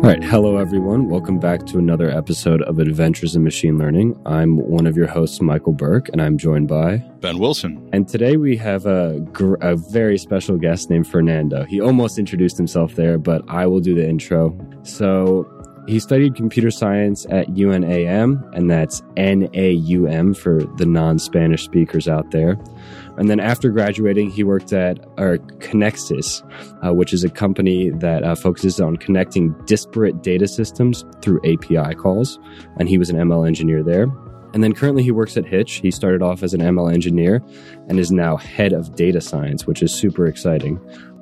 All right. Hello, everyone. Welcome back to another episode of Adventures in Machine Learning. I'm one of your hosts, Michael Berk, and I'm joined by Ben Wilson. And today we have a, gr- a very special guest named Fernando. He almost introduced himself there, but I will do the intro. So he studied computer science at UNAM, and that's NAUM for the non Spanish speakers out there. And then after graduating, he worked at or Connexus, uh, which is a company that uh, focuses on connecting disparate data systems through API calls. And he was an ML engineer there. And then currently he works at Hitch. He started off as an ML engineer and is now head of data science, which is super exciting.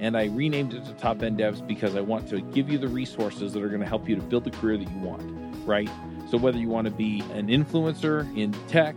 and I renamed it to Top End Devs because I want to give you the resources that are going to help you to build the career that you want, right? So whether you want to be an influencer in tech,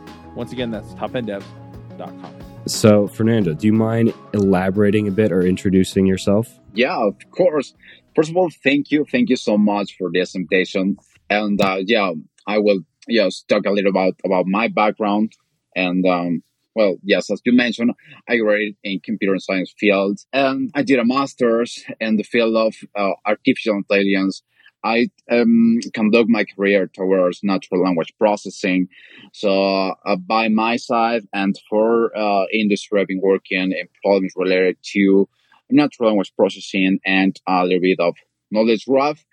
Once again, that's topenddevs.com. So, Fernando, do you mind elaborating a bit or introducing yourself? Yeah, of course. First of all, thank you. Thank you so much for this invitation. And uh, yeah, I will yes talk a little about about my background and um, well, yes, as you mentioned, I graduated in computer science field and I did a master's in the field of uh, artificial intelligence. I um, conduct my career towards natural language processing. So uh, by my side and for uh, industry, I've been working in problems related to natural language processing and a little bit of knowledge graph.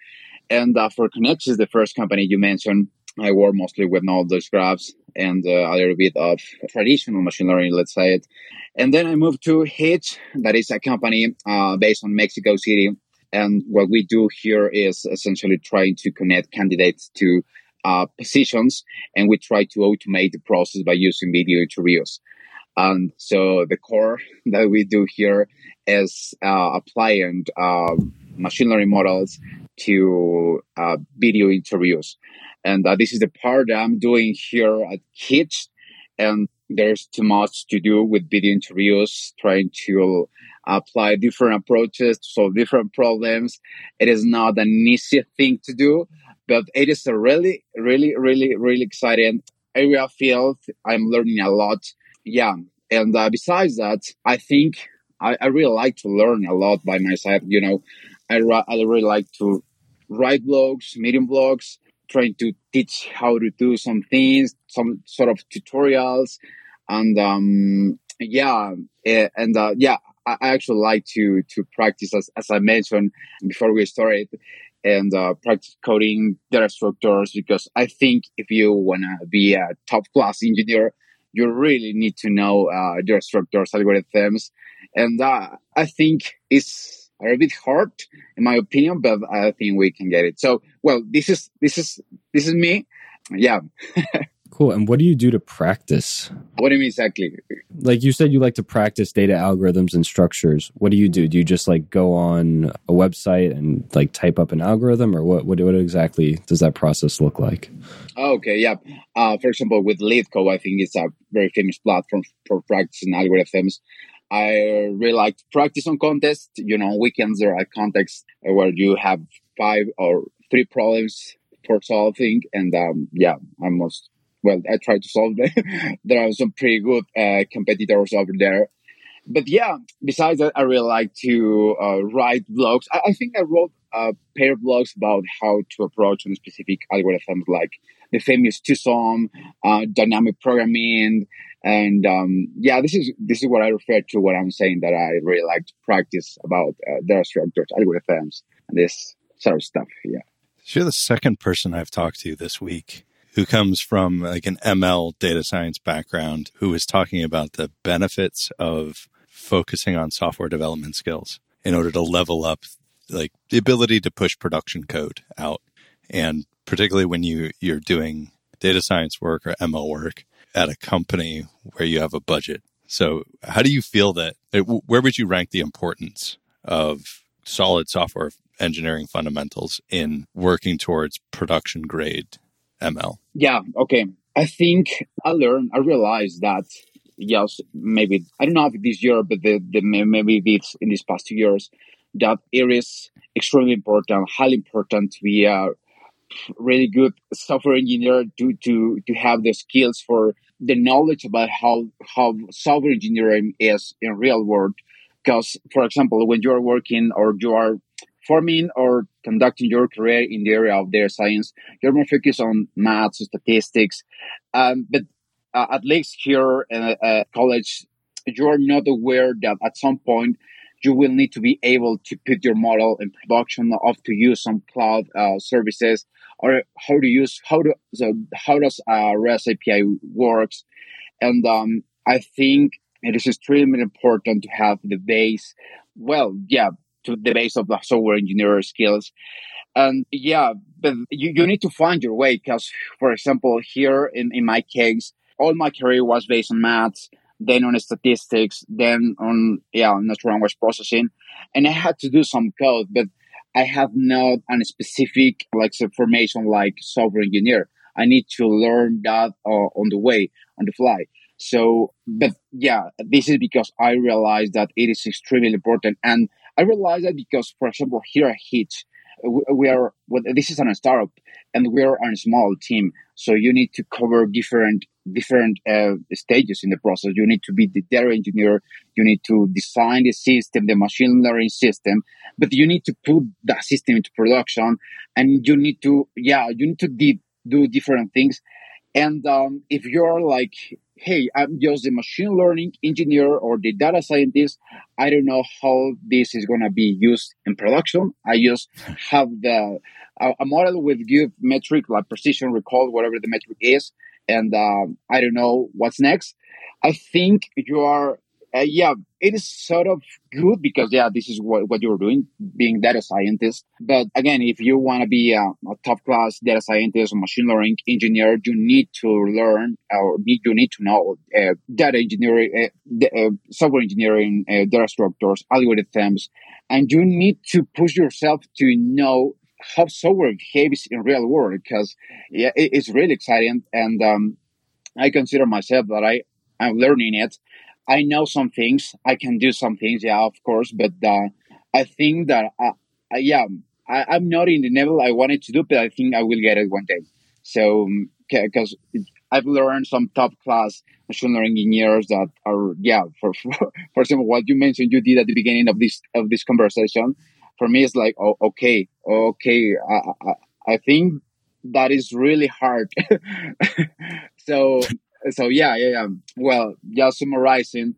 And uh, for Connexus, the first company you mentioned, I work mostly with knowledge graphs and uh, a little bit of traditional machine learning, let's say it. And then I moved to Hitch, that is a company uh, based on Mexico City. And what we do here is essentially trying to connect candidates to uh, positions, and we try to automate the process by using video interviews. And so the core that we do here is uh, applying uh, machine learning models to uh, video interviews. And uh, this is the part that I'm doing here at Hitch. And there's too much to do with video interviews, trying to apply different approaches to solve different problems. It is not an easy thing to do, but it is a really, really, really, really exciting area field. I'm learning a lot. Yeah. And uh, besides that, I think I, I, really like to learn a lot by myself. You know, I, I really like to write blogs, medium blogs, trying to teach how to do some things, some sort of tutorials, and um, yeah, eh, and uh, yeah, I, actually like to to practice as, as I mentioned before we started, and uh, practice coding data structures because I think if you wanna be a top class engineer, you really need to know uh, data structures, algorithms, and uh, I think it's a bit hard in my opinion, but I think we can get it. So, well, this is, this is, this is me. Yeah. cool. And what do you do to practice? What do you mean exactly? Like you said, you like to practice data algorithms and structures. What do you do? Do you just like go on a website and like type up an algorithm or what, what, what exactly does that process look like? Okay. Yeah. Uh, for example, with LeetCode, I think it's a very famous platform for practicing algorithms. I really like to practice on contests. You know, weekends there are contests where you have five or three problems for solving, and um, yeah, I'm most well. I try to solve them. there are some pretty good uh, competitors over there. But yeah, besides that, I really like to uh, write blogs. I, I, think I wrote a pair of blogs about how to approach on specific algorithms like the famous TwoSum, uh, dynamic programming, and um, yeah, this is this is what I refer to when I'm saying that I really like to practice about uh, data structures, algorithms, and this sort of stuff. Yeah. You're the second person I've talked to this week who comes from like an ML data science background who was talking about the benefits of focusing on software development skills in order to level up like the ability to push production code out. And particularly when you, you're doing data science work or ML work at a company where you have a budget. So how do you feel that, where would you rank the importance of solid software engineering fundamentals in working towards production grade ML? Yeah. Okay. I think I learned, I realized that yes, maybe I don't know if this year, but the, the maybe this in these past two years, that it is extremely important, highly important to be a really good software engineer to to to have the skills for the knowledge about how how software engineering is in real world. Because, for example, when you are working or you are forming or conducting your career in the area of data science, you're more focused on maths, statistics. Um, but uh, at least here at uh, college, you're not aware that at some point you will need to be able to put your model in production of to use some cloud uh, services or how to use how to so how does uh, REST API works, and um, I think it is extremely important to have the base. Well, yeah, to the base of the software engineer skills. And yeah, but you, you need to find your way because, for example, here in, in my case, all my career was based on maths, then on statistics, then on, yeah, natural language processing. And I had to do some code, but I have not a specific like formation like software engineer. I need to learn that uh, on the way, on the fly. So, but yeah, this is because I realized that it is extremely important. And I realized that because, for example, here at Hitch, we are well, this is a startup and we're a small team. So you need to cover different different uh, stages in the process. You need to be the data engineer. You need to design the system the machine learning system. But you need to put that system into production and you need to yeah you need to de- do different things. And um, if you're like hey, I'm just a machine learning engineer or the data scientist. I don't know how this is going to be used in production. I just have the a, a model with good metric like precision, recall, whatever the metric is, and um, I don't know what's next. I think you are uh, yeah, it is sort of good because yeah, this is what, what you're doing, being data scientist. But again, if you want to be a, a, top class data scientist or machine learning engineer, you need to learn or you need to know uh, data engineering, uh, uh software engineering, uh, data structures, algorithms, and you need to push yourself to know how software behaves in real world because yeah, it, it's really exciting. And um, I consider myself that I I'm learning it I know some things. I can do some things, yeah, of course. But uh, I think that, uh, I, yeah, I, am not in the level I wanted to do, but I think I will get it one day. So, because um, I've learned some top class machine learning engineers that are, yeah, for, for, for example, what you mentioned you did at the beginning of this of this conversation, for me, it's like, oh, okay, okay, I, I, I think that is really hard. so so yeah, yeah, yeah. Well, just summarizing,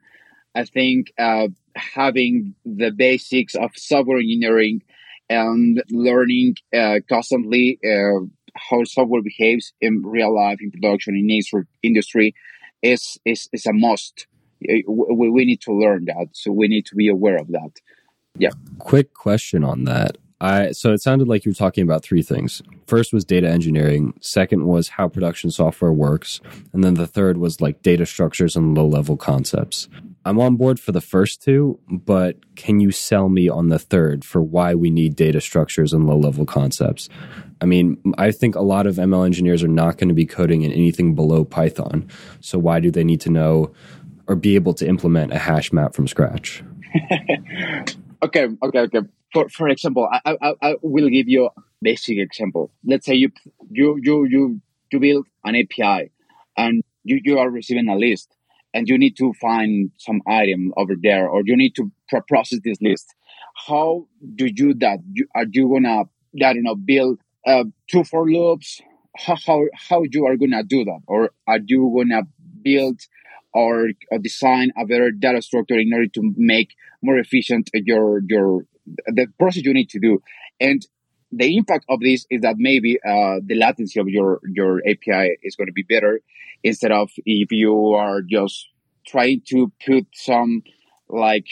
I think uh, having the basics of software engineering and learning uh, constantly uh, how software behaves in real life, in production, in industry, is is is a must. We, we need to learn that, so we need to be aware of that. Yeah. Quick question on that. I so it sounded like you were talking about three things. First was data engineering, second was how production software works, and then the third was like data structures and low-level concepts. I'm on board for the first two, but can you sell me on the third for why we need data structures and low-level concepts? I mean, I think a lot of ML engineers are not going to be coding in anything below Python. So why do they need to know or be able to implement a hash map from scratch? okay, okay, okay for for example, I, I, I will give you a basic example. Let's say you you you you you build an API, and you you are receiving a list, and you need to find some item over there, or you need to process this list. How do you that? You, are you gonna I don't know build uh, two for loops? How, how how you are gonna do that, or are you gonna build or, or design a better data structure in order to make more efficient your your the process you need to do. And the impact of this is that maybe uh, the latency of your your API is going to be better instead of if you are just trying to put some like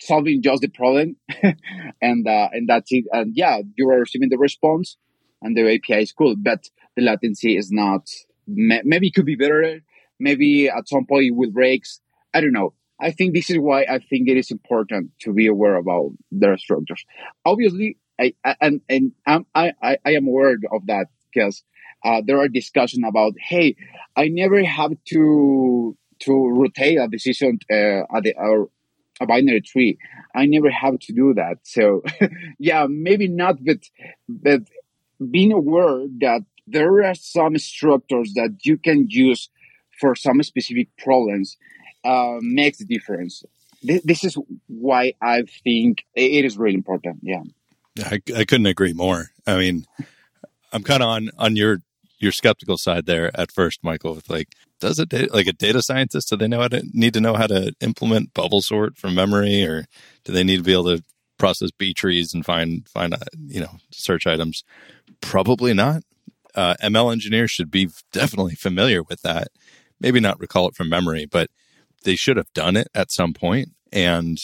solving just the problem and uh, and that's it. And yeah you are receiving the response and the API is cool but the latency is not maybe it could be better. Maybe at some point it will breaks I don't know I think this is why I think it is important to be aware about their structures obviously I, I and and I'm, I I am aware of that because uh, there are discussion about hey I never have to to rotate a decision uh, at the, or a binary tree. I never have to do that. So yeah, maybe not, but but being aware that there are some structures that you can use for some specific problems uh, makes the difference. This, this is why I think it is really important. Yeah. I, I couldn't agree more. I mean, I'm kind of on on your your skeptical side there at first, Michael. With like, does a data, like a data scientist do they know how to need to know how to implement bubble sort from memory, or do they need to be able to process B trees and find find uh, you know search items? Probably not. Uh, ML engineers should be definitely familiar with that. Maybe not recall it from memory, but they should have done it at some point. And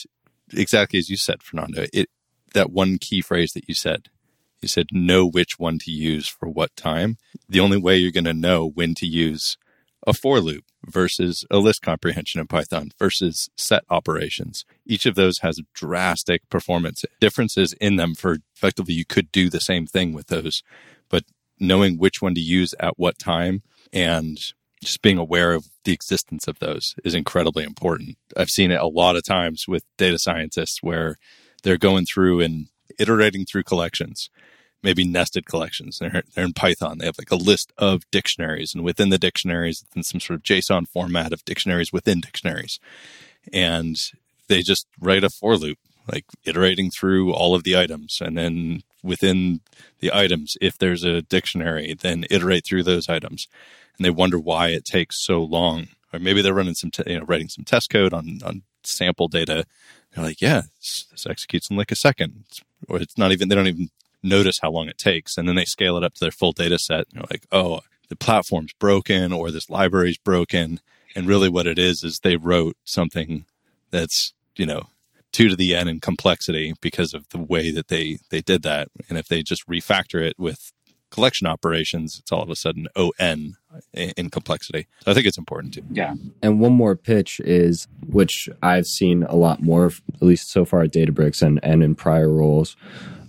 exactly as you said, Fernando, it that one key phrase that you said. You said know which one to use for what time. The only way you're going to know when to use a for loop versus a list comprehension in Python versus set operations. Each of those has drastic performance differences in them for effectively you could do the same thing with those, but knowing which one to use at what time and just being aware of the existence of those is incredibly important. I've seen it a lot of times with data scientists where they're going through and iterating through collections, maybe nested collections. They're, they're in Python. They have like a list of dictionaries, and within the dictionaries, in some sort of JSON format of dictionaries within dictionaries. And they just write a for loop, like iterating through all of the items. And then within the items, if there's a dictionary, then iterate through those items. And they wonder why it takes so long. Or maybe they're running some, t- you know, writing some test code on, on sample data they're like, yeah, this, this executes in like a second, or it's not even. They don't even notice how long it takes, and then they scale it up to their full data set. And they're like, oh, the platform's broken, or this library's broken, and really what it is is they wrote something that's you know two to the n in complexity because of the way that they they did that. And if they just refactor it with collection operations, it's all of a sudden ON in complexity. So I think it's important too. Yeah. And one more pitch is, which I've seen a lot more, at least so far at Databricks and, and in prior roles,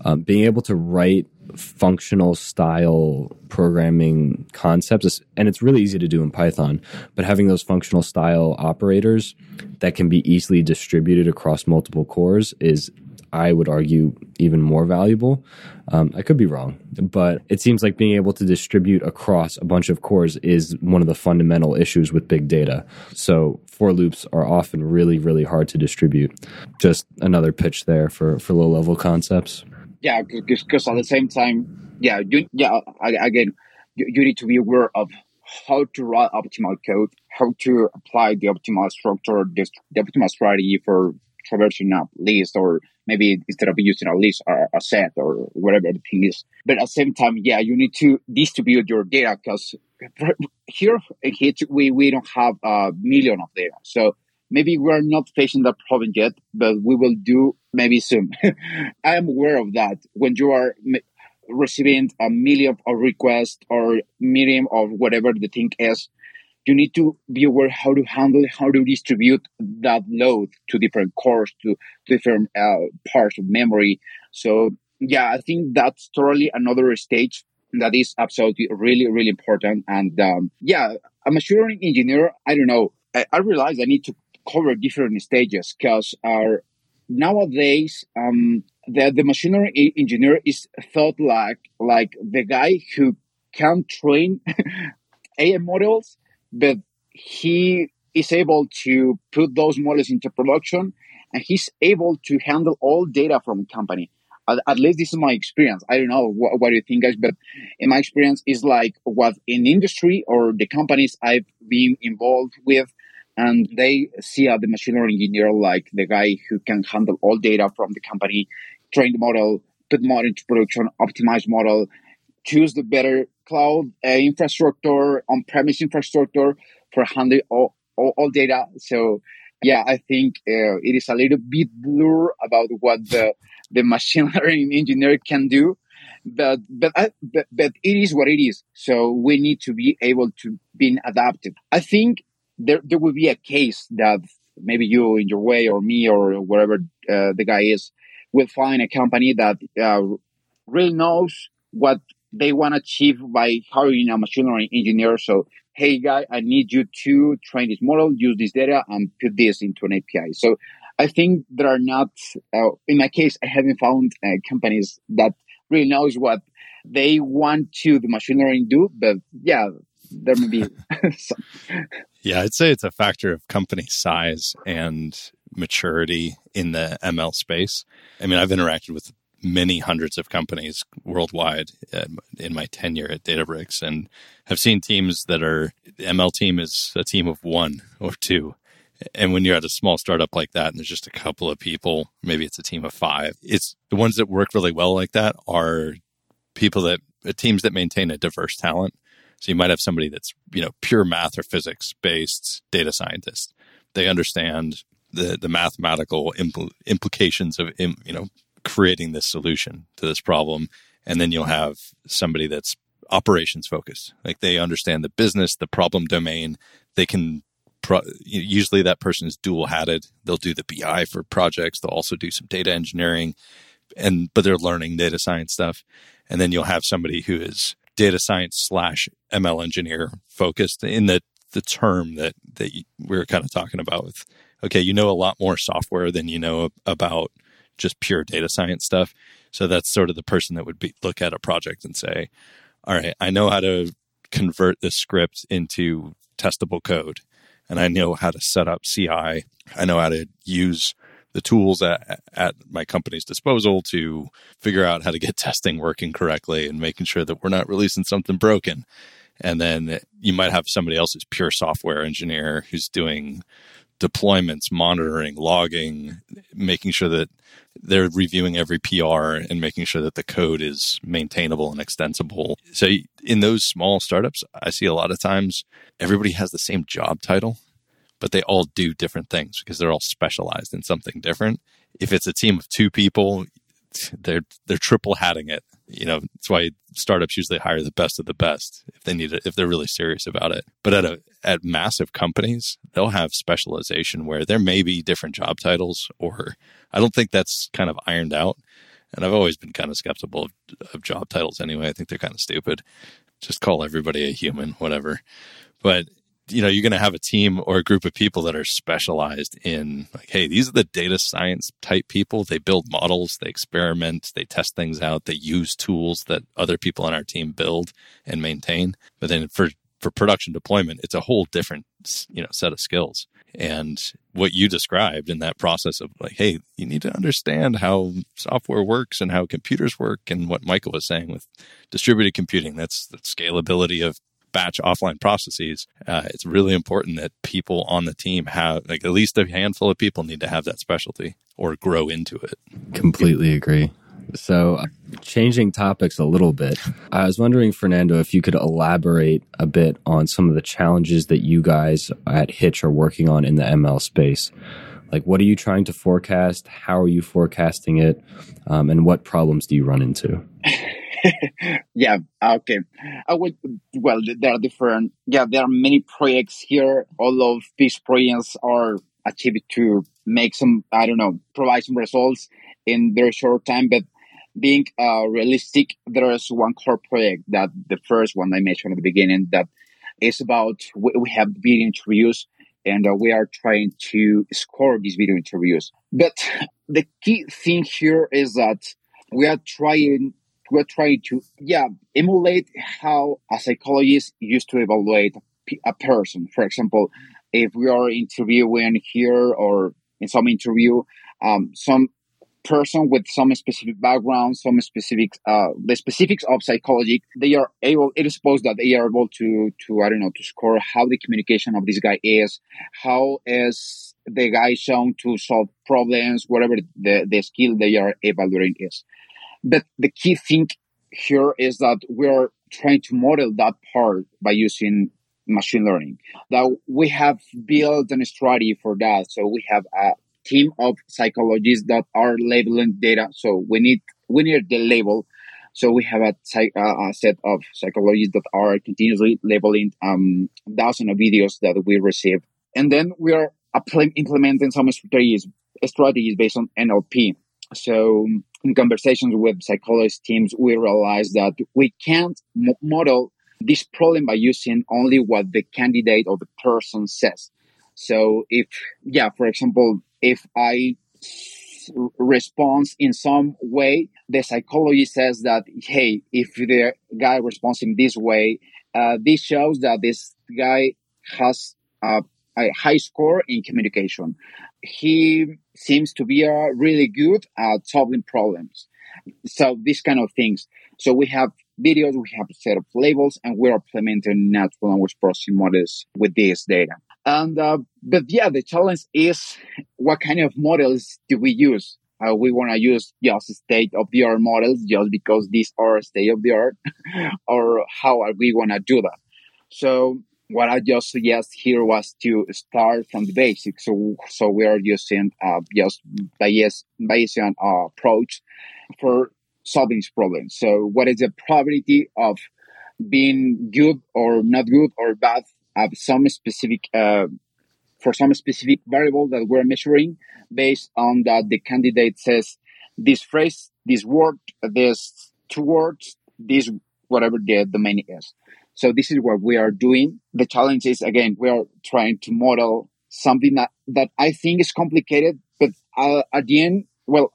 um, being able to write functional style programming concepts and it's really easy to do in python but having those functional style operators that can be easily distributed across multiple cores is I would argue even more valuable. Um, I could be wrong, but it seems like being able to distribute across a bunch of cores is one of the fundamental issues with big data. So for loops are often really, really hard to distribute. Just another pitch there for, for low level concepts. Yeah, because at the same time, yeah, you, yeah, again, you, you need to be aware of how to write optimal code, how to apply the optimal structure, the, the optimal strategy for traversing up list or maybe instead of using a list or a set or whatever the thing is. But at the same time, yeah, you need to distribute your data because here in we, we don't have a million of data. So maybe we're not facing that problem yet, but we will do maybe soon. I am aware of that. When you are receiving a million of requests or million of whatever the thing is, you need to be aware how to handle, how to distribute that load to different cores, to different uh, parts of memory. So yeah, I think that's totally another stage that is absolutely really, really important. And um, yeah, a machine engineer, I don't know, I, I realize I need to cover different stages because our nowadays um, the, the machine learning engineer is thought like like the guy who can train AI models but he is able to put those models into production and he's able to handle all data from company. At, at least this is my experience. I don't know what, what you think, guys, but in my experience, is like what in industry or the companies I've been involved with, and they see uh, the machine learning engineer like the guy who can handle all data from the company, train the model, put more into production, optimize model, choose the better cloud uh, infrastructure, on-premise infrastructure for handling all, all, all, data. So yeah, I think uh, it is a little bit blur about what the the machine learning engineer can do, but but, I, but but it is what it is. So we need to be able to be adapted. I think there there will be a case that maybe you in your way or me or wherever uh, the guy is will find a company that uh, really knows what they want to achieve by hiring a machine learning engineer. So, hey, guy, I need you to train this model, use this data, and put this into an API. So, I think there are not, uh, in my case, I haven't found uh, companies that really knows what they want to the machine learning do. But yeah, there may be some. Yeah, I'd say it's a factor of company size and maturity in the ML space. I mean, I've interacted with many hundreds of companies worldwide in my tenure at Databricks and have seen teams that are ML team is a team of one or two. And when you're at a small startup like that and there's just a couple of people, maybe it's a team of five, it's the ones that work really well like that are people that uh, teams that maintain a diverse talent. So you might have somebody that's, you know, pure math or physics based data scientist. They understand the, the mathematical impl- implications of, you know, creating this solution to this problem. And then you'll have somebody that's operations focused. Like they understand the business, the problem domain. They can pro- usually that person is dual hatted. They'll do the BI for projects. They'll also do some data engineering and, but they're learning data science stuff. And then you'll have somebody who is data science slash ML engineer focused in the, the term that, that we are kind of talking about with, okay, you know a lot more software than you know about just pure data science stuff. So that's sort of the person that would be look at a project and say, all right, I know how to convert this script into testable code and I know how to set up CI. I know how to use the tools at, at my company's disposal to figure out how to get testing working correctly and making sure that we're not releasing something broken. And then you might have somebody else's pure software engineer who's doing deployments, monitoring, logging, making sure that they're reviewing every PR and making sure that the code is maintainable and extensible. So in those small startups, I see a lot of times everybody has the same job title, but they all do different things because they're all specialized in something different. If it's a team of two people, they're they're triple hatting it. You know, that's why startups usually hire the best of the best if they need it, if they're really serious about it. But at a at massive companies, they'll have specialization where there may be different job titles, or I don't think that's kind of ironed out. And I've always been kind of skeptical of, of job titles anyway. I think they're kind of stupid. Just call everybody a human, whatever. But you know, you're going to have a team or a group of people that are specialized in like, hey, these are the data science type people. They build models, they experiment, they test things out, they use tools that other people on our team build and maintain. But then for for production deployment, it's a whole different you know set of skills. And what you described in that process of like, hey, you need to understand how software works and how computers work, and what Michael was saying with distributed computing, that's the scalability of batch offline processes, uh, it's really important that people on the team have, like, at least a handful of people need to have that specialty or grow into it. Completely agree. So, uh, changing topics a little bit, I was wondering, Fernando, if you could elaborate a bit on some of the challenges that you guys at Hitch are working on in the ML space. Like, what are you trying to forecast? How are you forecasting it? Um, and what problems do you run into? yeah. Okay. I would. Well, there are different. Yeah, there are many projects here. All of these projects are achieved to make some. I don't know, provide some results in very short time. But being uh, realistic, there is one core project that the first one I mentioned at the beginning that is about we, we have video interviews and uh, we are trying to score these video interviews. But the key thing here is that we are trying we're trying to, yeah, emulate how a psychologist used to evaluate a person. For example, if we are interviewing here or in some interview, um, some person with some specific background, some specific, uh, the specifics of psychology, they are able, it is supposed that they are able to, to, I don't know, to score how the communication of this guy is, how is the guy shown to solve problems, whatever the, the skill they are evaluating is. But the key thing here is that we're trying to model that part by using machine learning. That we have built a strategy for that. So we have a team of psychologists that are labeling data. So we need we need the label. So we have a, a set of psychologists that are continuously labeling um, thousands of videos that we receive, and then we are implementing some strategies strategies based on NLP. So in conversations with psychologist teams, we realized that we can't model this problem by using only what the candidate or the person says. So if, yeah, for example, if I responds in some way, the psychology says that, hey, if the guy responds in this way, uh, this shows that this guy has a, a high score in communication. He seems to be uh, really good at solving problems. So these kind of things. So we have videos, we have a set of labels, and we're implementing natural language processing models with this data. And uh, but yeah, the challenge is what kind of models do we use? Uh, we want to use just state of the art models just because these are state of the art, or how are we going to do that? So what I just suggest here was to start from the basics. So, so we are using uh, just Bayes, Bayesian uh, approach for solving this problem. So, what is the probability of being good or not good or bad of some specific uh, for some specific variable that we're measuring based on that the candidate says this phrase, this word, this two words, this whatever the domain is. So this is what we are doing. The challenge is again, we are trying to model something that, that I think is complicated, but uh, at the end, well,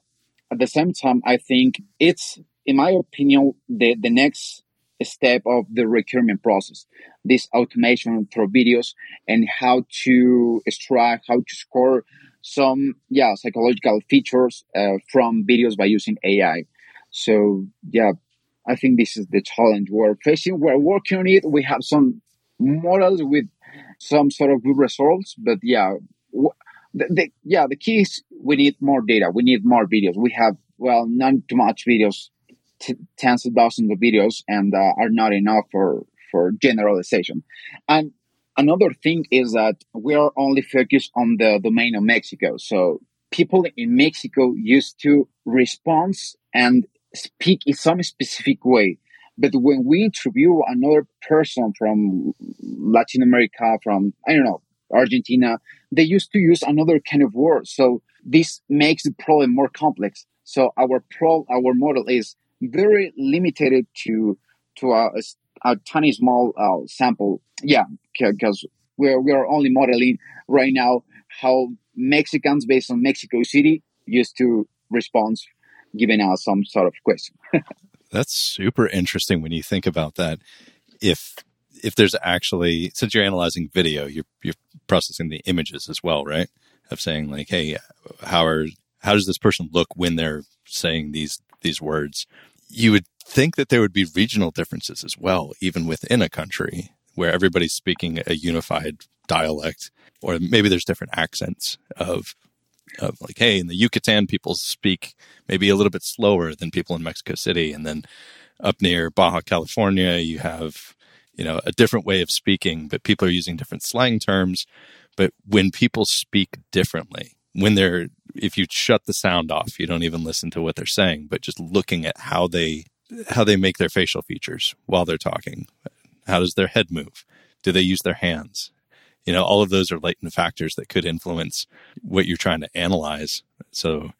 at the same time, I think it's, in my opinion, the, the next step of the recruitment process. This automation through videos and how to extract, how to score some, yeah, psychological features uh, from videos by using AI. So, yeah, I think this is the challenge we're facing. We're working on it. We have some models with some sort of good results, but yeah, the, the, yeah, the key is we need more data. We need more videos. We have, well, not too much videos, t- tens of thousands of videos and uh, are not enough for, for generalization. And another thing is that we are only focused on the domain of Mexico. So people in Mexico used to respond and speak in some specific way. But when we interview another person from Latin America, from, I don't know, Argentina, they used to use another kind of word. So this makes the problem more complex. So our pro, our model is very limited to, to a, a, a tiny small uh, sample. Yeah, because we're, we are only modeling right now how Mexicans based on Mexico City used to respond giving us some sort of question. That's super interesting when you think about that. If if there's actually since you're analyzing video, you're you're processing the images as well, right? Of saying like, hey, how are how does this person look when they're saying these these words? You would think that there would be regional differences as well, even within a country where everybody's speaking a unified dialect, or maybe there's different accents of of like, hey, in the Yucatan, people speak maybe a little bit slower than people in Mexico City, and then up near Baja California, you have you know a different way of speaking, but people are using different slang terms. But when people speak differently, when they're if you shut the sound off, you don't even listen to what they're saying, but just looking at how they how they make their facial features while they're talking. How does their head move? Do they use their hands? You know all of those are latent factors that could influence what you're trying to analyze. So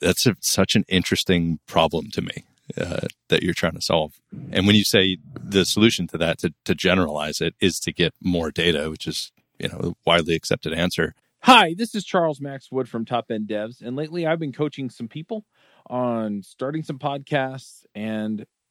that's a, such an interesting problem to me uh, that you're trying to solve. And when you say the solution to that to, to generalize it is to get more data which is you know widely accepted answer. Hi this is charles max wood from top end devs and lately i've been coaching some people on starting some podcasts and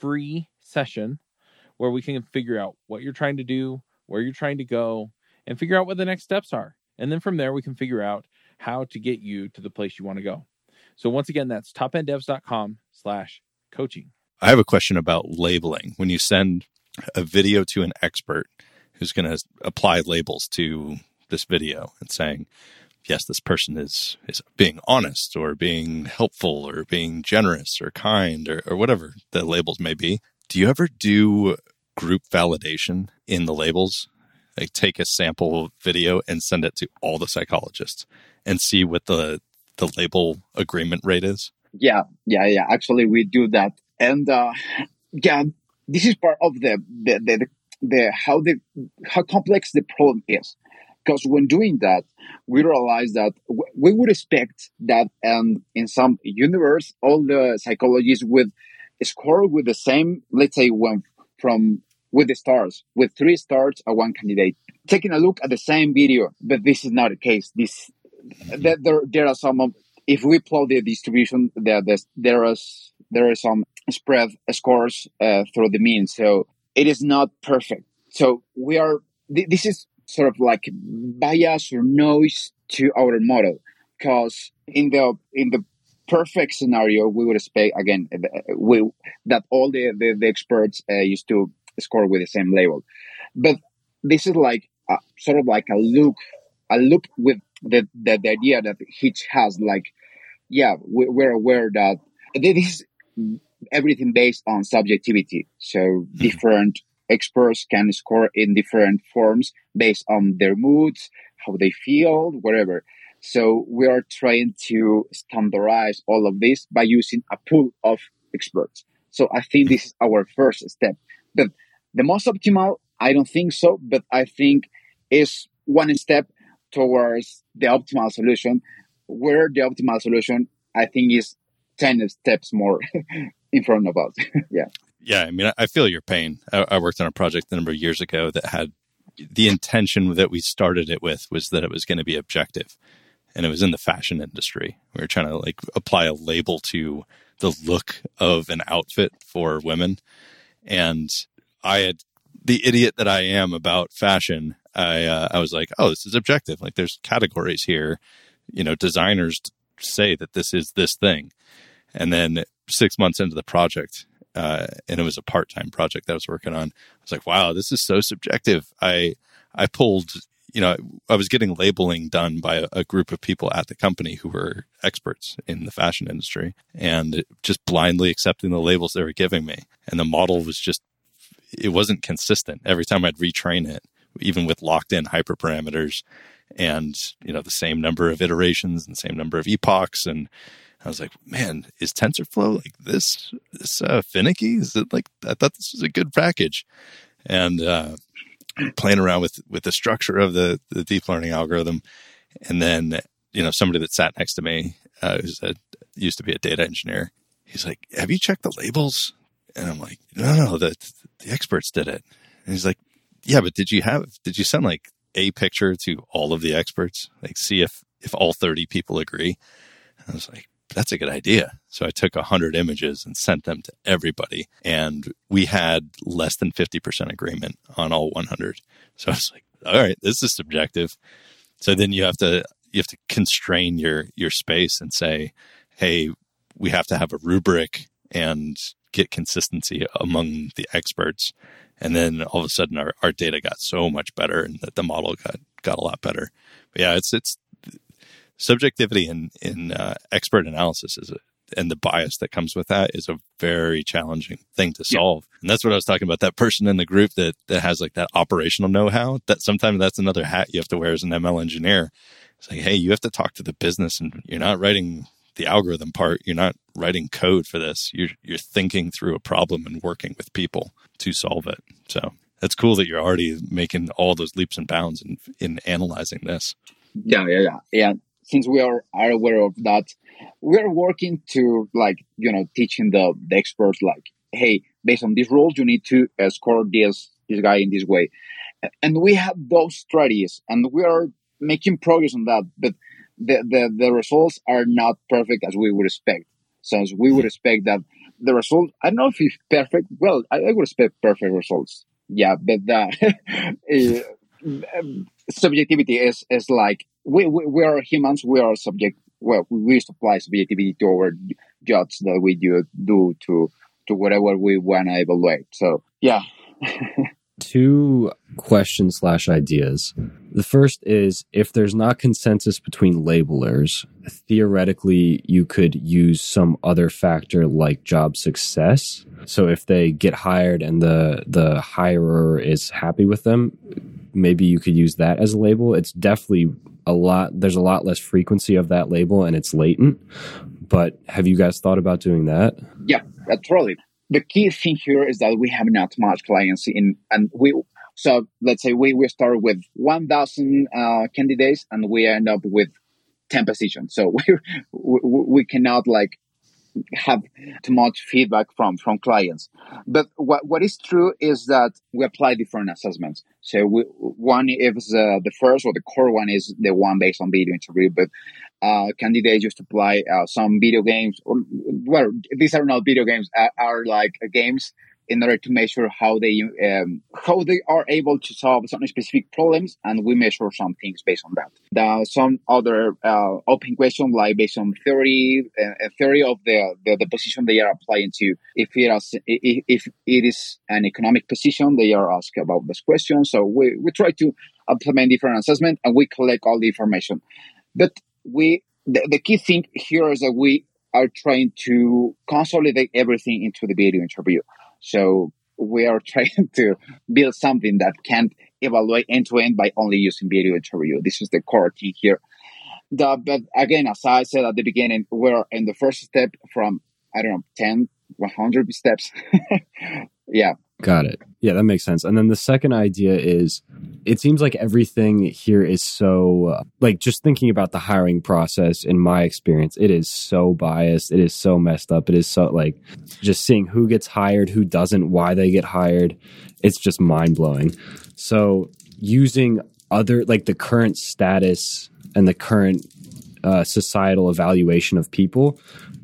free session where we can figure out what you're trying to do, where you're trying to go, and figure out what the next steps are. And then from there, we can figure out how to get you to the place you want to go. So once again, that's topenddevs.com slash coaching. I have a question about labeling. When you send a video to an expert who's going to apply labels to this video and saying, yes, this person is, is being honest or being helpful or being generous or kind or, or whatever the labels may be. Do you ever do group validation in the labels? Like take a sample video and send it to all the psychologists and see what the the label agreement rate is? Yeah, yeah, yeah. Actually, we do that, and uh, yeah, this is part of the the, the the how the how complex the problem is. Because when doing that, we realize that w- we would expect that, and in some universe, all the psychologists would score with the same. Let's say when from with the stars, with three stars at one candidate. Taking a look at the same video, but this is not the case. This there, there, there are some. If we plot the distribution, there there is there are some spread scores uh, through the mean, so it is not perfect. So we are. This is sort of like bias or noise to our model, because in the in the perfect scenario, we would expect again we, that all the the, the experts uh, used to score with the same label, but this is like a, sort of like a loop, a loop with the, the, the idea that Hitch has, like, yeah, we're aware that this is everything based on subjectivity. So mm-hmm. different experts can score in different forms based on their moods, how they feel, whatever. So we are trying to standardize all of this by using a pool of experts. So I think this is our first step. But the most optimal, I don't think so, but I think is one step towards the optimal solution, where the optimal solution, I think, is 10 steps more in front of us. yeah. Yeah. I mean, I feel your pain. I, I worked on a project a number of years ago that had the intention that we started it with was that it was going to be objective and it was in the fashion industry. We were trying to like apply a label to the look of an outfit for women. And I had the idiot that I am about fashion I uh, I was like, oh, this is objective. Like there's categories here. You know, designers say that this is this thing, and then six months into the project, uh, and it was a part time project that I was working on. I was like, wow, this is so subjective. I I pulled. You know, I was getting labeling done by a, a group of people at the company who were experts in the fashion industry and just blindly accepting the labels they were giving me. And the model was just, it wasn't consistent. Every time I'd retrain it, even with locked in hyperparameters and you know the same number of iterations and same number of epochs and I was like, man, is TensorFlow like this this uh, finicky? Is it like I thought this was a good package, and uh, playing around with with the structure of the the deep learning algorithm, and then you know somebody that sat next to me uh, who's a, used to be a data engineer. He's like, "Have you checked the labels?" And I'm like, "No, no, the the experts did it." And he's like, yeah, but did you have did you send like a picture to all of the experts, like see if if all thirty people agree? I was like, that's a good idea. So I took hundred images and sent them to everybody, and we had less than fifty percent agreement on all one hundred. So I was like, all right, this is subjective. So then you have to you have to constrain your your space and say, hey, we have to have a rubric and get consistency among the experts and then all of a sudden, our, our data got so much better, and that the model got got a lot better. But yeah, it's it's subjectivity in in uh, expert analysis is a, and the bias that comes with that is a very challenging thing to solve. Yeah. And that's what I was talking about. That person in the group that that has like that operational know how. That sometimes that's another hat you have to wear as an ML engineer. It's like, hey, you have to talk to the business, and you're not writing the algorithm part. You're not writing code for this. You're you're thinking through a problem and working with people to solve it. So that's cool that you're already making all those leaps and bounds in in analyzing this. Yeah, yeah, yeah, yeah. Since we are, are aware of that, we're working to like you know teaching the, the experts like, hey, based on this rule, you need to uh, score this this guy in this way, and we have those strategies, and we are making progress on that. But the, the, the results are not perfect as we would expect. So as we would expect that the result, I don't know if it's perfect. Well, I, I would expect perfect results. Yeah, but the uh, subjectivity is, is like, we, we, we are humans, we are subject, well, we to subjectivity to our jobs that we do, do to, to whatever we want to evaluate. So yeah. Two questions slash ideas. The first is if there's not consensus between labelers, theoretically, you could use some other factor like job success. So if they get hired and the the hirer is happy with them, maybe you could use that as a label. It's definitely a lot. There's a lot less frequency of that label, and it's latent. But have you guys thought about doing that? Yeah, totally the key thing here is that we have not much clients in, and we, so let's say we, we start with 1,000 uh, candidates and we end up with 10 positions. So we, we cannot like have too much feedback from from clients. But what what is true is that we apply different assessments. So we, one is uh, the first or the core one is the one based on video interview, but uh, candidates used to play uh, some video games or well these are not video games are, are like games in order to measure how they um, how they are able to solve some specific problems, and we measure some things based on that. Are some other uh, open questions like based on theory, uh, theory of the, the, the position they are applying to. If it is if, if it is an economic position, they are asked about this question. So we we try to implement different assessment and we collect all the information, but we the, the key thing here is that we are trying to consolidate everything into the video interview. So we are trying to build something that can evaluate end to end by only using video interview. This is the core thing here. The, but again, as I said at the beginning, we're in the first step from, I don't know, 10, 100 steps. yeah. Got it. Yeah, that makes sense. And then the second idea is it seems like everything here is so, uh, like, just thinking about the hiring process, in my experience, it is so biased. It is so messed up. It is so, like, just seeing who gets hired, who doesn't, why they get hired. It's just mind blowing. So, using other, like, the current status and the current uh, societal evaluation of people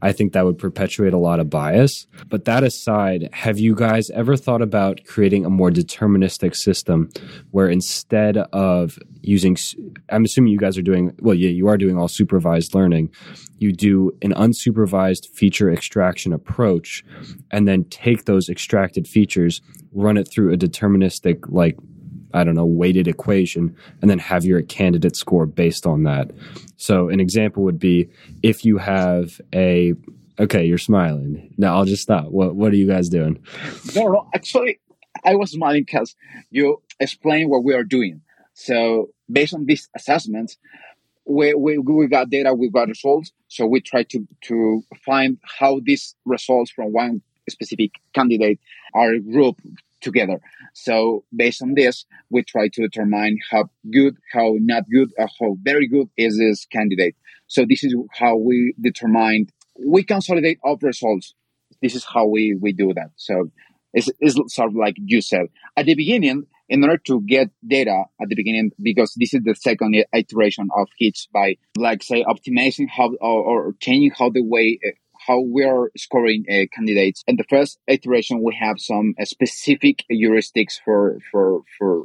I think that would perpetuate a lot of bias. But that aside, have you guys ever thought about creating a more deterministic system where instead of using, I'm assuming you guys are doing, well, yeah, you are doing all supervised learning. You do an unsupervised feature extraction approach and then take those extracted features, run it through a deterministic, like, I don't know, weighted equation, and then have your candidate score based on that. So an example would be if you have a okay, you're smiling. Now I'll just stop. What what are you guys doing? No, no, actually I was smiling because you explained what we are doing. So based on these assessments, we, we, we got data, we got results. So we try to, to find how these results from one specific candidate are grouped together. So based on this, we try to determine how good, how not good, or how very good is this candidate. So this is how we determine, we consolidate all results. This is how we, we do that. So it's, it's sort of like you said at the beginning, in order to get data at the beginning, because this is the second iteration of HITS by like say optimizing how or, or changing how the way how we are scoring uh, candidates. In the first iteration, we have some uh, specific heuristics for for for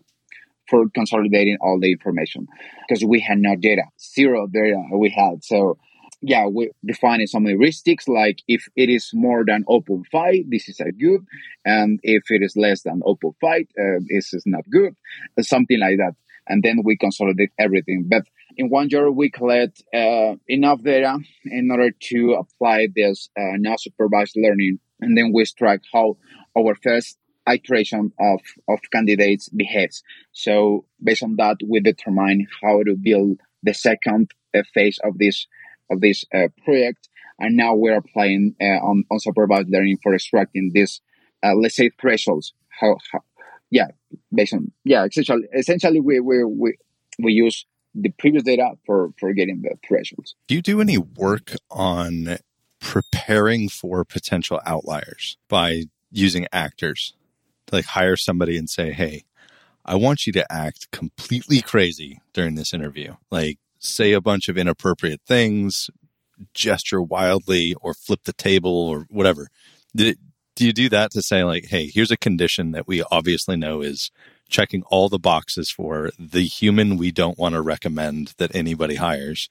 for consolidating all the information because we had no data, zero data we had. So yeah, we defining some heuristics like if it is more than 0.5, this is a good, and if it is less than 0.5, uh, this is not good, something like that. And then we consolidate everything. But in one year, we collect uh, enough data in order to apply this uh, now supervised learning. And then we track how our first iteration of, of candidates behaves. So based on that, we determine how to build the second uh, phase of this of this uh, project. And now we're applying uh, on, on supervised learning for extracting this, uh, let's say thresholds. How, how, yeah, based on, yeah, essentially, essentially we, we, we, we use the previous data for for getting the thresholds. Do you do any work on preparing for potential outliers by using actors to like hire somebody and say, "Hey, I want you to act completely crazy during this interview. Like say a bunch of inappropriate things, gesture wildly, or flip the table or whatever. Do, do you do that to say like, hey, here's a condition that we obviously know is checking all the boxes for the human we don't want to recommend that anybody hires.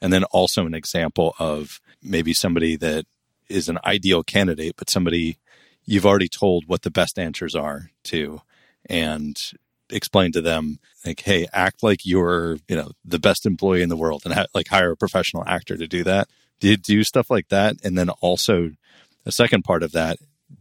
And then also an example of maybe somebody that is an ideal candidate, but somebody you've already told what the best answers are to and explain to them like, Hey, act like you're, you know, the best employee in the world and ha- like hire a professional actor to do that. Do you do stuff like that? And then also the second part of that,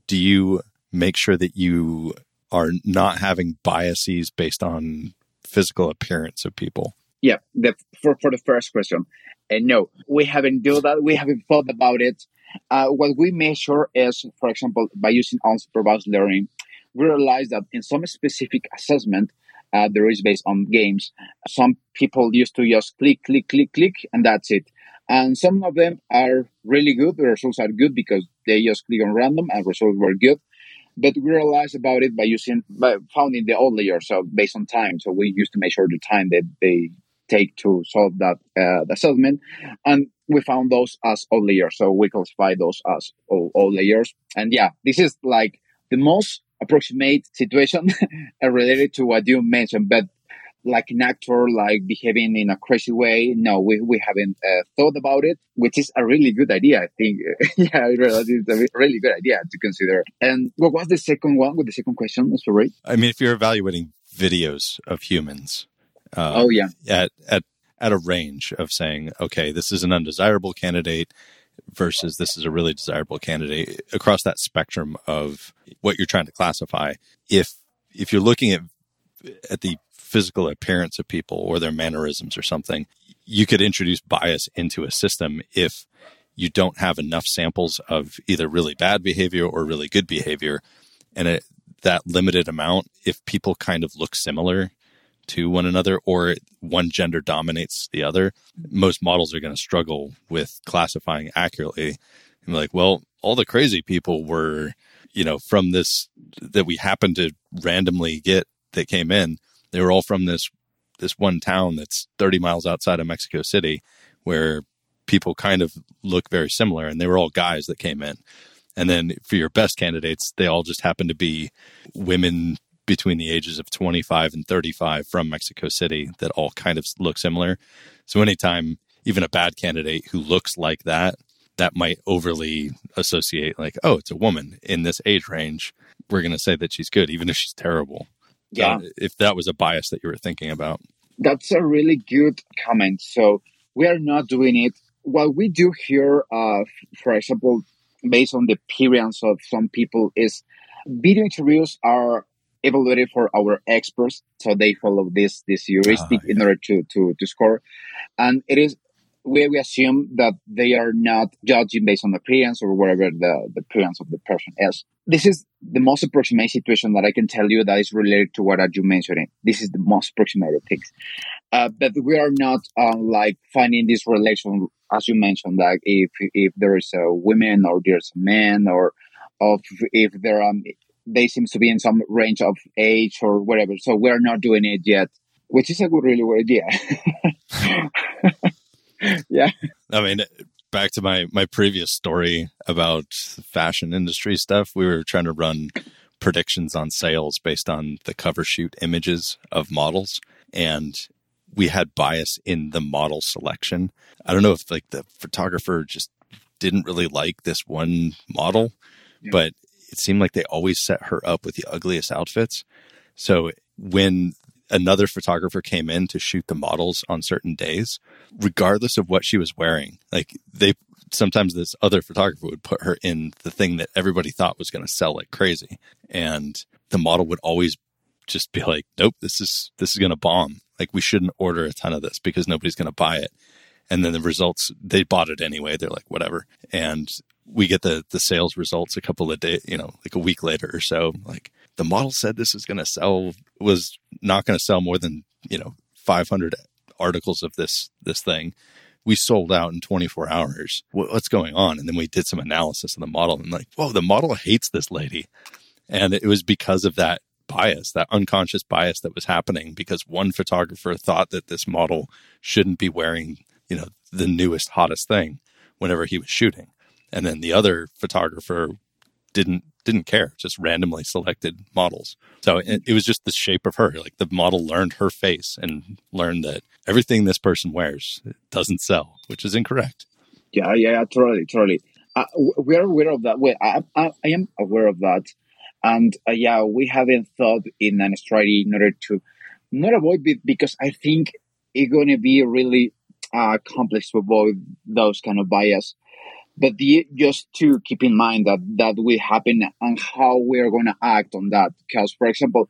do you make sure that you are not having biases based on physical appearance of people? Yeah, the, for for the first question, and no, we haven't do that. We haven't thought about it. Uh, what we measure is, for example, by using unsupervised learning, we realize that in some specific assessment, uh, there is based on games. Some people used to just click, click, click, click, and that's it. And some of them are really good. The results are good because they just click on random and results were good. But we realized about it by using, by founding the outlier. So based on time. So we used to measure the time that they take to solve that uh, assessment. And we found those as outliers. So we classify those as outliers. And yeah, this is like the most approximate situation related to what you mentioned. But like an actor, like behaving in a crazy way. No, we, we haven't uh, thought about it, which is a really good idea. I think, yeah, it's a really good idea to consider. And what was the second one with the second question? Sorry. I mean, if you're evaluating videos of humans, uh, oh yeah, at at at a range of saying, okay, this is an undesirable candidate versus this is a really desirable candidate across that spectrum of what you're trying to classify. If if you're looking at at the physical appearance of people or their mannerisms or something, you could introduce bias into a system if you don't have enough samples of either really bad behavior or really good behavior. And it, that limited amount, if people kind of look similar to one another or one gender dominates the other, most models are going to struggle with classifying accurately. And like, well, all the crazy people were, you know, from this that we happened to randomly get that came in they were all from this this one town that's 30 miles outside of Mexico City where people kind of look very similar and they were all guys that came in. And then for your best candidates, they all just happen to be women between the ages of 25 and 35 from Mexico City that all kind of look similar. So anytime even a bad candidate who looks like that, that might overly associate like, oh, it's a woman in this age range. We're going to say that she's good, even if she's terrible yeah. if that was a bias that you were thinking about. That's a really good comment. So we are not doing it. What we do here, uh, for example, based on the appearance of some people, is video interviews are evaluated for our experts, so they follow this this heuristic oh, yeah. in order to to to score, and it is we, we assume that they are not judging based on appearance or whatever the, the appearance of the person is. This is the most approximate situation that I can tell you that is related to what you mentioned. This is the most approximate things. Uh, but we are not uh, like finding this relation, as you mentioned, like if if there is a woman or there's a man or of if there are they seems to be in some range of age or whatever. So we're not doing it yet, which is a good, really good idea. yeah. I mean, back to my my previous story about fashion industry stuff. We were trying to run predictions on sales based on the cover shoot images of models, and we had bias in the model selection. I don't know if like the photographer just didn't really like this one model, yeah. but it seemed like they always set her up with the ugliest outfits. So when another photographer came in to shoot the models on certain days, regardless of what she was wearing. Like they sometimes this other photographer would put her in the thing that everybody thought was going to sell like crazy, and the model would always just be like, "Nope, this is this is going to bomb. Like we shouldn't order a ton of this because nobody's going to buy it." And then the results, they bought it anyway. They're like, whatever. And we get the the sales results a couple of days, you know, like a week later or so. Like the model said this is going to sell was not going to sell more than you know 500 articles of this this thing. We sold out in 24 hours. What's going on? And then we did some analysis of the model and like, whoa, the model hates this lady, and it was because of that bias, that unconscious bias that was happening because one photographer thought that this model shouldn't be wearing, you know, the newest, hottest thing whenever he was shooting. And then the other photographer didn't didn't care, just randomly selected models. So it, it, was just the shape of her. Like the model learned her face and learned that everything this person wears doesn't sell, which is incorrect. Yeah, yeah, totally, totally. Uh, we are aware of that. Well, I, I, I am aware of that. And uh, yeah, we haven't thought in an strategy in order to not avoid it because I think it's going to be really uh, complex to avoid those kind of bias. But the, just to keep in mind that that will happen and how we're going to act on that. Because, for example,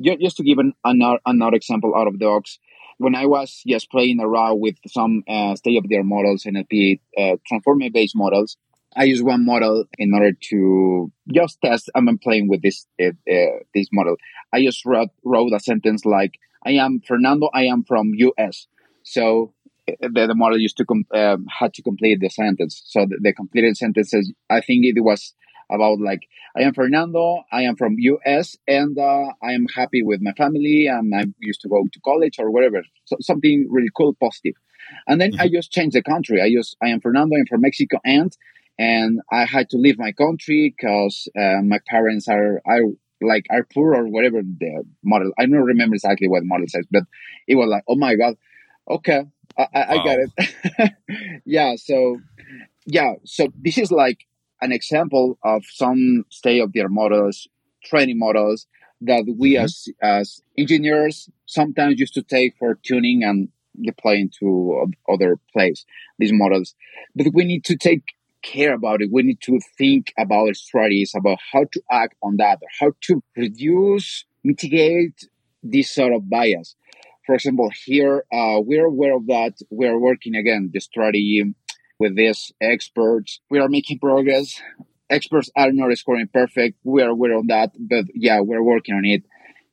just to give an, another, another example out of the box, when I was just playing around with some uh, state of the art models, NLP, uh, transformer based models, I use one model in order to just test. I'm playing with this uh, uh, this model. I just wrote, wrote a sentence like, "I am Fernando. I am from U.S." So the, the model used to com- um, had to complete the sentence. So the, the completed sentences, I think it was about like, "I am Fernando. I am from U.S. and uh, I am happy with my family. And I used to go to college or whatever. So something really cool, positive." And then mm-hmm. I just changed the country. I just I am Fernando. I'm from Mexico, and and I had to leave my country because uh, my parents are are like are poor or whatever the model. I don't remember exactly what the model says, but it was like, oh my god, okay, I, I, wow. I got it. yeah, so yeah, so this is like an example of some state of the art models, training models that we mm-hmm. as as engineers sometimes used to take for tuning and deploying to other place these models, but we need to take care about it. We need to think about strategies about how to act on that, how to reduce, mitigate this sort of bias. For example, here uh, we're aware of that. We're working again the strategy with these experts. We are making progress. Experts are not scoring perfect. We are aware of that, but yeah, we're working on it.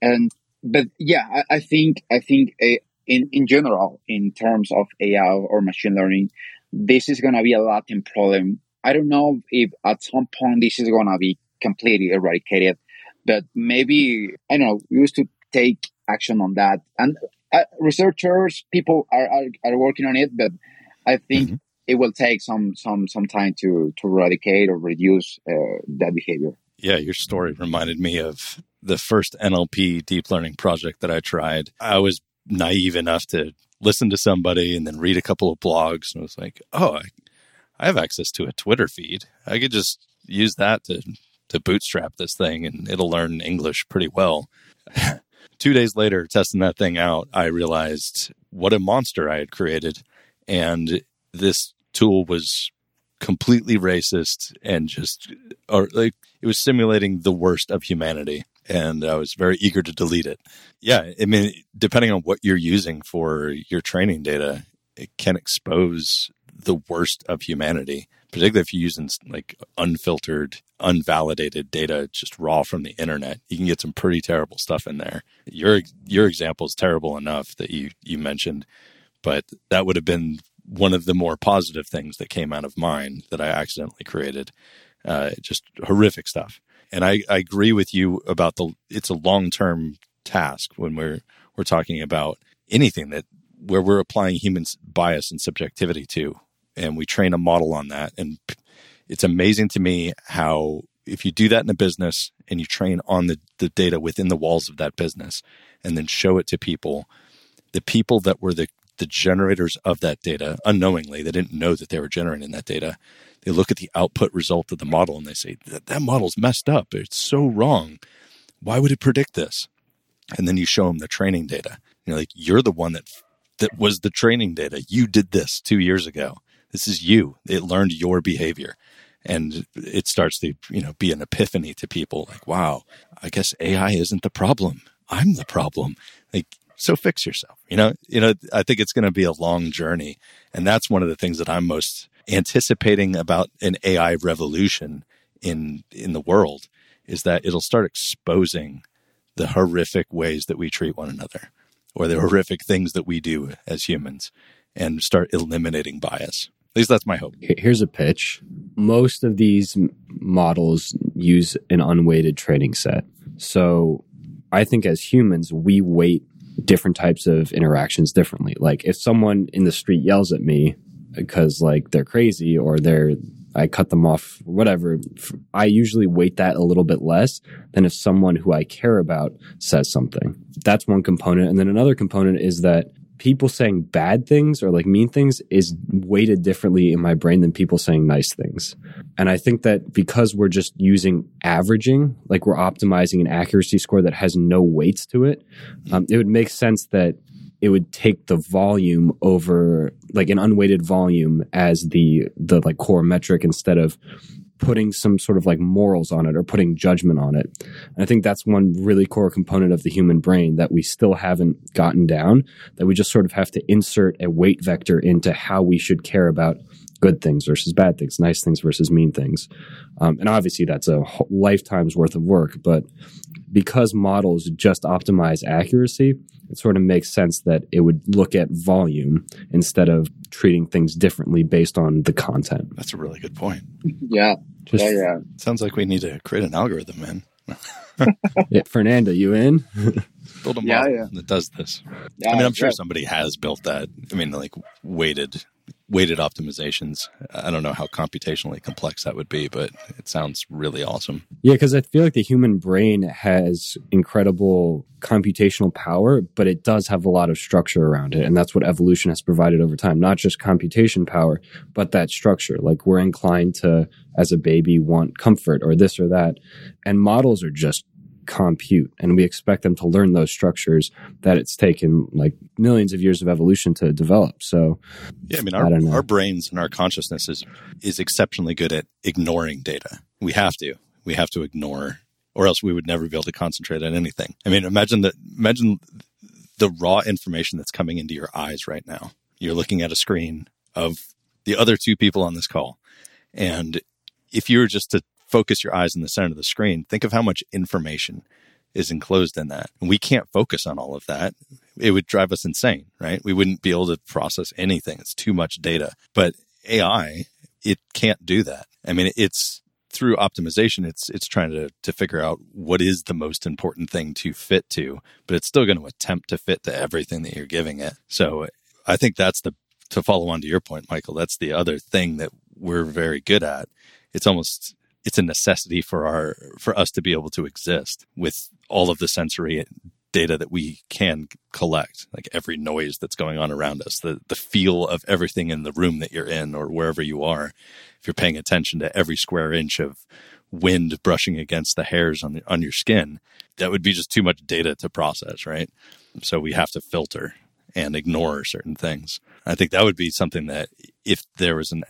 And but yeah, I, I think I think uh, in in general, in terms of AI or machine learning, this is going to be a latent problem. I don't know if at some point this is going to be completely eradicated, but maybe, I don't know, we used to take action on that. And uh, researchers, people are, are, are, working on it, but I think mm-hmm. it will take some, some, some time to, to eradicate or reduce uh, that behavior. Yeah, your story reminded me of the first NLP deep learning project that I tried. I was naive enough to listen to somebody and then read a couple of blogs and was like, oh, I, I have access to a Twitter feed. I could just use that to to bootstrap this thing and it'll learn English pretty well. Two days later, testing that thing out, I realized what a monster I had created. And this tool was completely racist and just, or like, it was simulating the worst of humanity and I was very eager to delete it. Yeah, I mean, depending on what you're using for your training data, it can expose the worst of humanity, particularly if you're using like unfiltered, unvalidated data, just raw from the internet. You can get some pretty terrible stuff in there. Your your example is terrible enough that you you mentioned, but that would have been one of the more positive things that came out of mine that I accidentally created. Uh, just horrific stuff. And I, I agree with you about the it's a long term task when we're we're talking about anything that where we're applying human bias and subjectivity to, and we train a model on that. And it's amazing to me how if you do that in a business and you train on the, the data within the walls of that business and then show it to people, the people that were the, the generators of that data unknowingly, they didn't know that they were generating that data. They look at the output result of the model and they say, that, that model's messed up. It's so wrong. Why would it predict this? And then you show them the training data. You're like, you're the one that that was the training data. You did this two years ago. This is you. It learned your behavior. And it starts to, you know, be an epiphany to people like, wow, I guess AI isn't the problem. I'm the problem. Like, so fix yourself. You know, you know, I think it's going to be a long journey. And that's one of the things that I'm most anticipating about an AI revolution in in the world is that it'll start exposing the horrific ways that we treat one another or the horrific things that we do as humans and start eliminating bias. At least that's my hope. Here's a pitch. Most of these models use an unweighted training set. So I think as humans, we weight different types of interactions differently. Like if someone in the street yells at me because like they're crazy or they're I cut them off, whatever. I usually weight that a little bit less than if someone who I care about says something. That's one component. And then another component is that people saying bad things or like mean things is weighted differently in my brain than people saying nice things. And I think that because we're just using averaging, like we're optimizing an accuracy score that has no weights to it, um, it would make sense that it would take the volume over like an unweighted volume as the the like core metric instead of putting some sort of like morals on it or putting judgment on it. And I think that's one really core component of the human brain that we still haven't gotten down, that we just sort of have to insert a weight vector into how we should care about good things versus bad things, nice things versus mean things. Um, and obviously that's a lifetime's worth of work, but because models just optimize accuracy, it sort of makes sense that it would look at volume instead of treating things differently based on the content. That's a really good point. Yeah. Just, yeah, yeah. Sounds like we need to create an algorithm, man. yeah, Fernando, you in? Build a Yeah, model yeah. that does this. yeah I mean, I'm sure right. somebody has built that. I mean, like weighted weighted optimizations. I don't know how computationally complex that would be, but it sounds really awesome. Yeah, because I feel like the human brain has incredible computational power, but it does have a lot of structure around it. And that's what evolution has provided over time. Not just computation power, but that structure. Like we're inclined to, as a baby, want comfort or this or that. And models are just compute and we expect them to learn those structures that it's taken like millions of years of evolution to develop so Yeah, I mean, I our, our brains and our consciousness is is exceptionally good at ignoring data. We have to. We have to ignore, or else we would never be able to concentrate on anything. I mean, imagine that. Imagine the raw information that's coming into your eyes right now. You're looking at a screen of the other two people on this call, and if you were just to focus your eyes in the center of the screen, think of how much information is enclosed in that. And we can't focus on all of that. It would drive us insane, right? We wouldn't be able to process anything. It's too much data. But AI, it can't do that. I mean, it's through optimization, it's it's trying to to figure out what is the most important thing to fit to, but it's still going to attempt to fit to everything that you're giving it. So I think that's the to follow on to your point, Michael. That's the other thing that we're very good at. It's almost it's a necessity for our for us to be able to exist with all of the sensory data that we can collect like every noise that's going on around us the the feel of everything in the room that you're in or wherever you are. If you're paying attention to every square inch of wind brushing against the hairs on the, on your skin that would be just too much data to process right? So we have to filter and ignore certain things. I think that would be something that if there was an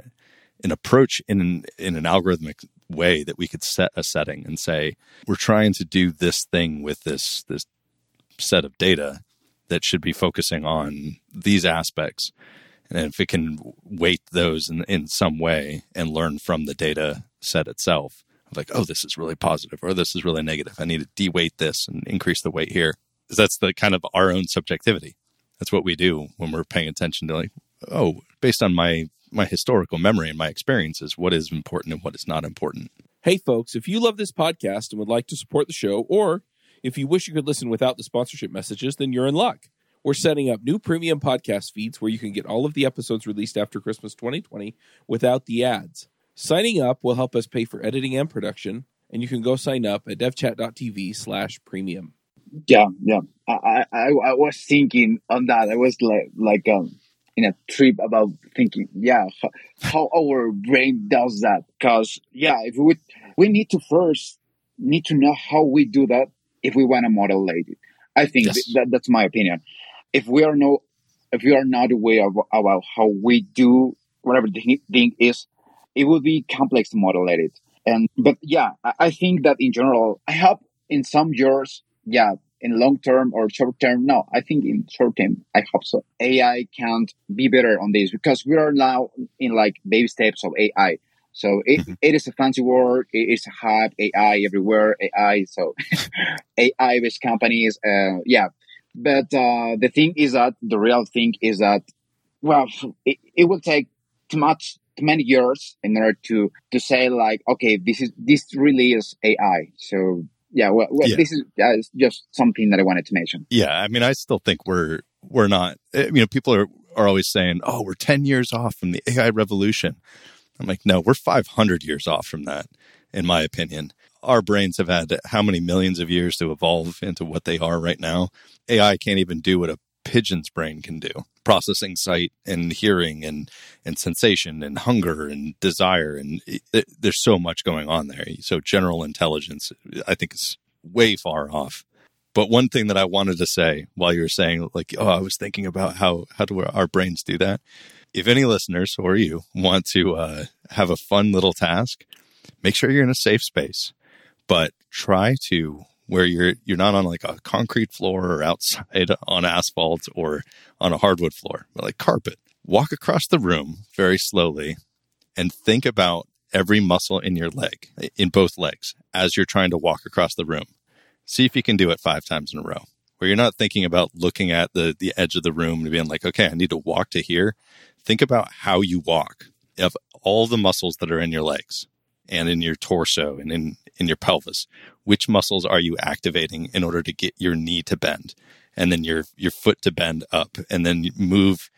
an approach in in an algorithmic way that we could set a setting and say we're trying to do this thing with this this set of data that should be focusing on these aspects. And if it can weight those in, in some way and learn from the data set itself like oh this is really positive or this is really negative. I need to de-weight this and increase the weight here. That's the kind of our own subjectivity. That's what we do when we're paying attention to like oh based on my my historical memory and my experiences what is important and what is not important Hey, folks, if you love this podcast and would like to support the show, or if you wish you could listen without the sponsorship messages, then you're in luck. We're setting up new premium podcast feeds where you can get all of the episodes released after Christmas 2020 without the ads. Signing up will help us pay for editing and production, and you can go sign up at devchat.tv slash premium. Yeah, yeah. I, I, I was thinking on that. I was like, like, um, in a trip about thinking, yeah, how, how our brain does that. Cause yeah, if we we need to first need to know how we do that if we want to modulate it. I think Yes. that, that's my opinion. If we are no, if we are not aware of, about how we do whatever the thing- is, it would be complex to modulate it. And but yeah, I, I think that in general, I hope in some years, yeah, in long term or short term, no, I think in short term, I hope so. AI can't be better on this because we are now in like baby steps of AI. So it, Mhm. it is a fancy word. It is a hype. AI everywhere. AI. So AI based companies. Uh, yeah. But uh, the thing is that the real thing is that well, it, it will take too much too many years in order to to say like okay this is this really is AI. So yeah, well, well Yeah. this is uh, just something that I wanted to mention. Yeah, I mean, I still think we're we're not. eh, You know, people are are always saying, "Oh, we're ten years off from the AI revolution." I'm like, no, we're 500 years off from that, in my opinion. Our brains have had how many millions of years to evolve into what they are right now. AI can't even do what a pigeon's brain can do, processing sight and hearing and and sensation and hunger and desire, and it, it- there's so much going on there. So general intelligence, I think, is way far off. But one thing that I wanted to say while you were saying, like, oh, I was thinking about how how do our brains do that. If any listeners or you want to uh, have a fun little task, make sure you're in a safe space, but try to where you're you're not on like a concrete floor or outside on asphalt or on a hardwood floor, but like carpet. Walk across the room very slowly and think about every muscle in your leg, in both legs, as you're trying to walk across the room. See if you can do it five times in a row. Where you're not thinking about looking at the the edge of the room and being like, okay, I need to walk to here. Think about how you walk of all the muscles that are in your legs and in your torso and in, in your pelvis. Which muscles are you activating in order to get your knee to bend and then your, your foot to bend up and then move,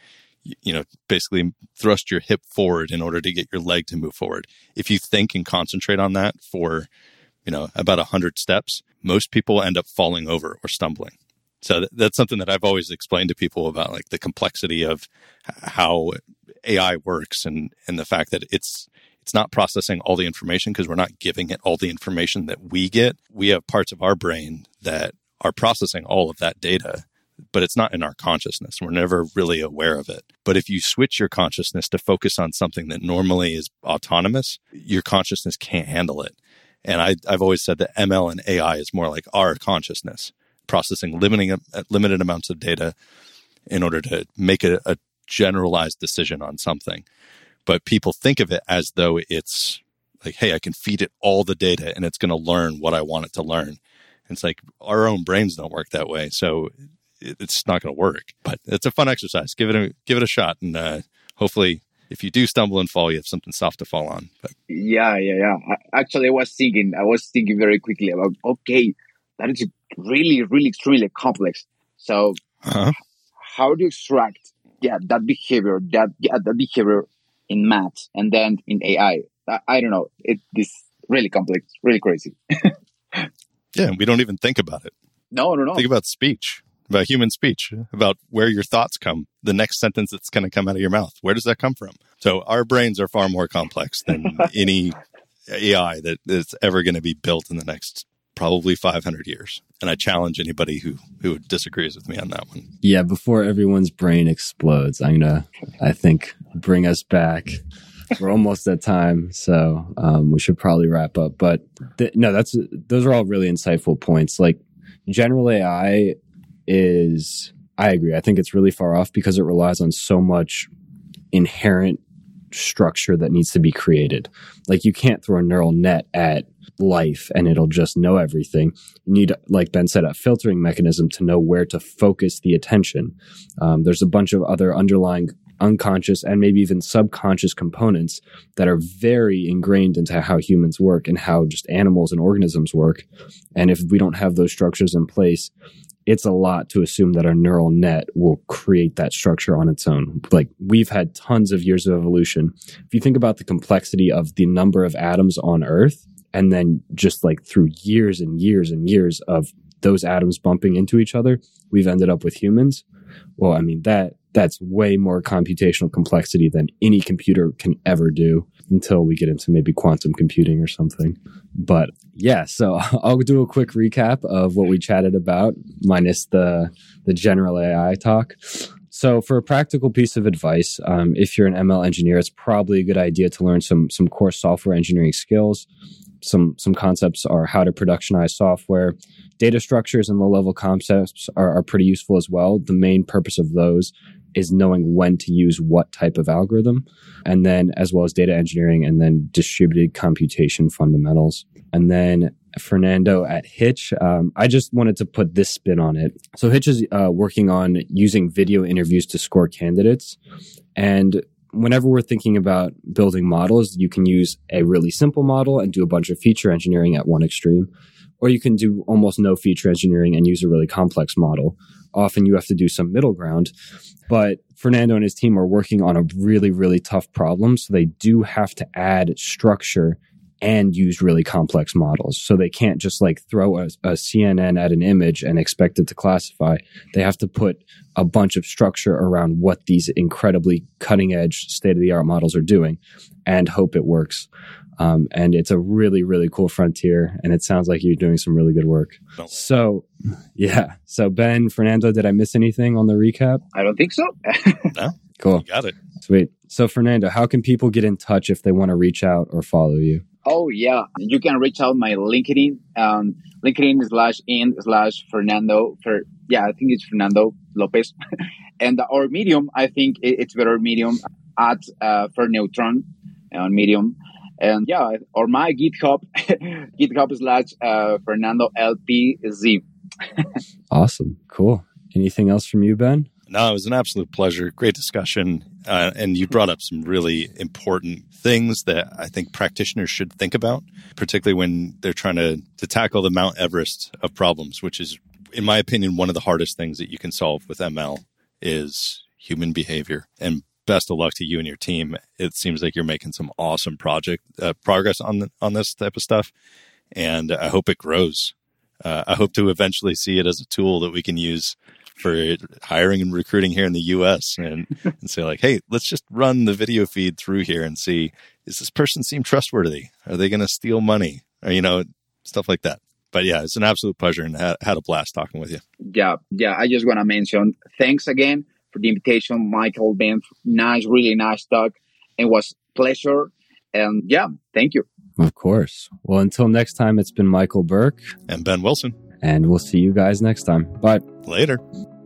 you know, basically thrust your hip forward in order to get your leg to move forward. If you think and concentrate on that for, you know, about a hundred steps, most people end up falling over or stumbling. So th- that's something that I've always explained to people about like the complexity of how AI works and, and the fact that it's, it's not processing all the information because we're not giving it all the information that we get. We have parts of our brain that are processing all of that data, but it's not in our consciousness. We're never really aware of it. But if you switch your consciousness to focus on something that normally is autonomous, your consciousness can't handle it. And I, I've always said that ML and AI is more like our consciousness, processing limiting, limited amounts of data in order to make a, a generalized decision on something. But people think of it as though it's like, hey, I can feed it all the data and it's going to learn what I want it to learn. And it's like our own brains don't work that way, so it- it's not going to work. But it's a fun exercise. Give it a give it a shot, and uh, hopefully, if you do stumble and fall, you have something soft to fall on. But Yeah, yeah, yeah. I, actually, I was thinking, I was thinking very quickly about, okay, that is really, really extremely complex. So uh how do you extract, yeah, that behavior, that, yeah, that behavior in math and then in AI? I, I don't know. It is really complex, really crazy. yeah, we don't even think about it. No, no, no. Think about speech, about human speech, about where your thoughts come, the next sentence that's going to come out of your mouth. Where does that come from? So our brains are far more complex than any AI that is ever going to be built in the next probably 500 years. And I challenge anybody who who disagrees with me on that one. Yeah, before everyone's brain explodes, I'm gonna, I think, bring us back. We're almost at time, so um, we should probably wrap up. But th- no, that's those are all really insightful points. Like general AI is, I agree. I think it's really far off because it relies on so much inherent structure that needs to be created. Like you can't throw a neural net at life and it'll just know everything. You need, like Ben said, a filtering mechanism to know where to focus the attention. Um, there's a bunch of other underlying unconscious and maybe even subconscious components that are very ingrained into how humans work and how just animals and organisms work. And if we don't have those structures in place, it's a lot to assume that our neural net will create that structure on its own. Like we've had tons of years of evolution. If you think about the complexity of the number of atoms on Earth, and then just like through years and years and years of those atoms bumping into each other, we've ended up with humans. Well, I mean that that's way more computational complexity than any computer can ever do until we get into maybe quantum computing or something. But yeah, so I'll do a quick recap of what we chatted about, minus the the general AI talk. So, for a practical piece of advice, um, if you're an ML engineer, it's probably a good idea to learn some some core software engineering skills. Some some concepts are how to productionize software, data structures, and low level concepts are, are pretty useful as well. The main purpose of those is knowing when to use what type of algorithm, and then as well as data engineering, and then distributed computation fundamentals, and then Fernando at Hitch. Um, I just wanted to put this spin on it. So Hitch is uh, working on using video interviews to score candidates, and whenever we're thinking about building models, you can use a really simple model and do a bunch of feature engineering at one extreme. or you can do almost no feature engineering and use a really complex model. Often you have to do some middle ground, but Fernando and his team are working on a really, really tough problem. So they do have to add structure and use really complex models. So they can't just like throw a, a, CNN at an image and expect it to classify. They have to put a bunch of structure around what these incredibly cutting edge state of the art models are doing and hope it works. Um, and it's a really, really cool frontier. And it sounds like you're doing some really good work. So, yeah. So, Ben, Fernando, did I miss anything on the recap? I don't think so. no. Cool. You got it. Sweet. So, Fernando, how can people get in touch if they want to reach out or follow you? Oh yeah, you can reach out my LinkedIn, um, LinkedIn slash in slash Fernando. For yeah, I think it's Fernando Lopez, and or Medium. I think it's better Medium at uh, Ferneutron on Medium, and yeah, or my GitHub, GitHub slash uh, Fernando LPZ. awesome, cool. Anything else from you, Ben? No, it was an absolute pleasure. Great discussion. Uh, and you brought up some really important things that I think practitioners should think about, particularly when they're trying to, to tackle the Mount Everest of problems, which is, in my opinion, one of the hardest things that you can solve with ML is human behavior. And best of luck to you and your team. It seems like you're making some awesome project uh, progress on the, on this type of stuff, and I hope it grows. Uh, I hope to eventually see it as a tool that we can use for hiring and recruiting here in the US and, and say like, hey, let's just run the video feed through here and see, is this person seem trustworthy? Are they going to steal money? Or, you know, stuff like that. But yeah, it's an absolute pleasure and had, had a blast talking with you. Yeah. Yeah. I just want to mention thanks again for the invitation, Michael, Ben. Nice, really nice talk. It was pleasure. And yeah, thank you. Of course. Well, until next time, it's been Michael Berk and Ben Wilson. And we'll see you guys next time. Bye. Later.